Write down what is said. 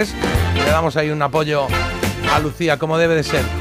Le damos ahí un apoyo a Lucía, como debe de ser.